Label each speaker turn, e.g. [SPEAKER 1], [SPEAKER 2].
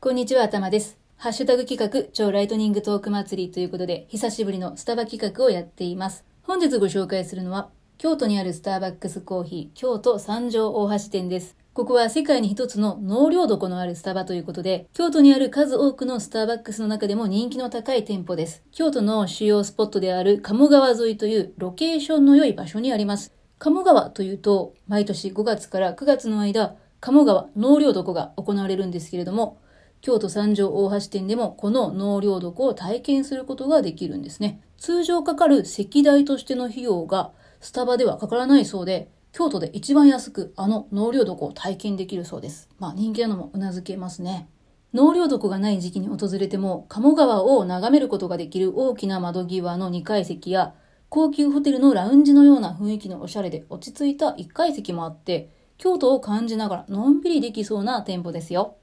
[SPEAKER 1] こんにちは、頭です。ハッシュタグ企画、超ライトニングトーク祭りということで、久しぶりのスタバ企画をやっています。本日ご紹介するのは、京都にあるスターバックスコーヒー、京都三条大橋店です。ここは世界に一つの納涼床のあるスタバということで、京都にある数多くのスターバックスの中でも人気の高い店舗です。京都の主要スポットである鴨川沿いというロケーションの良い場所にあります。鴨川というと、毎年5月から9月の間、鴨川納涼床が行われるんですけれども、京都三条大橋店でもこの納涼床を体験することができるんですね。通常かかる席代としての費用がスタバではかからないそうで、京都で一番安くあの納涼床を体験できるそうです。まあ人気なのもうなずけますね。納涼床がない時期に訪れても鴨川を眺めることができる大きな窓際の2階席や高級ホテルのラウンジのような雰囲気のおしゃれで落ち着いた1階席もあって京都を感じながらのんびりできそうな店舗ですよ。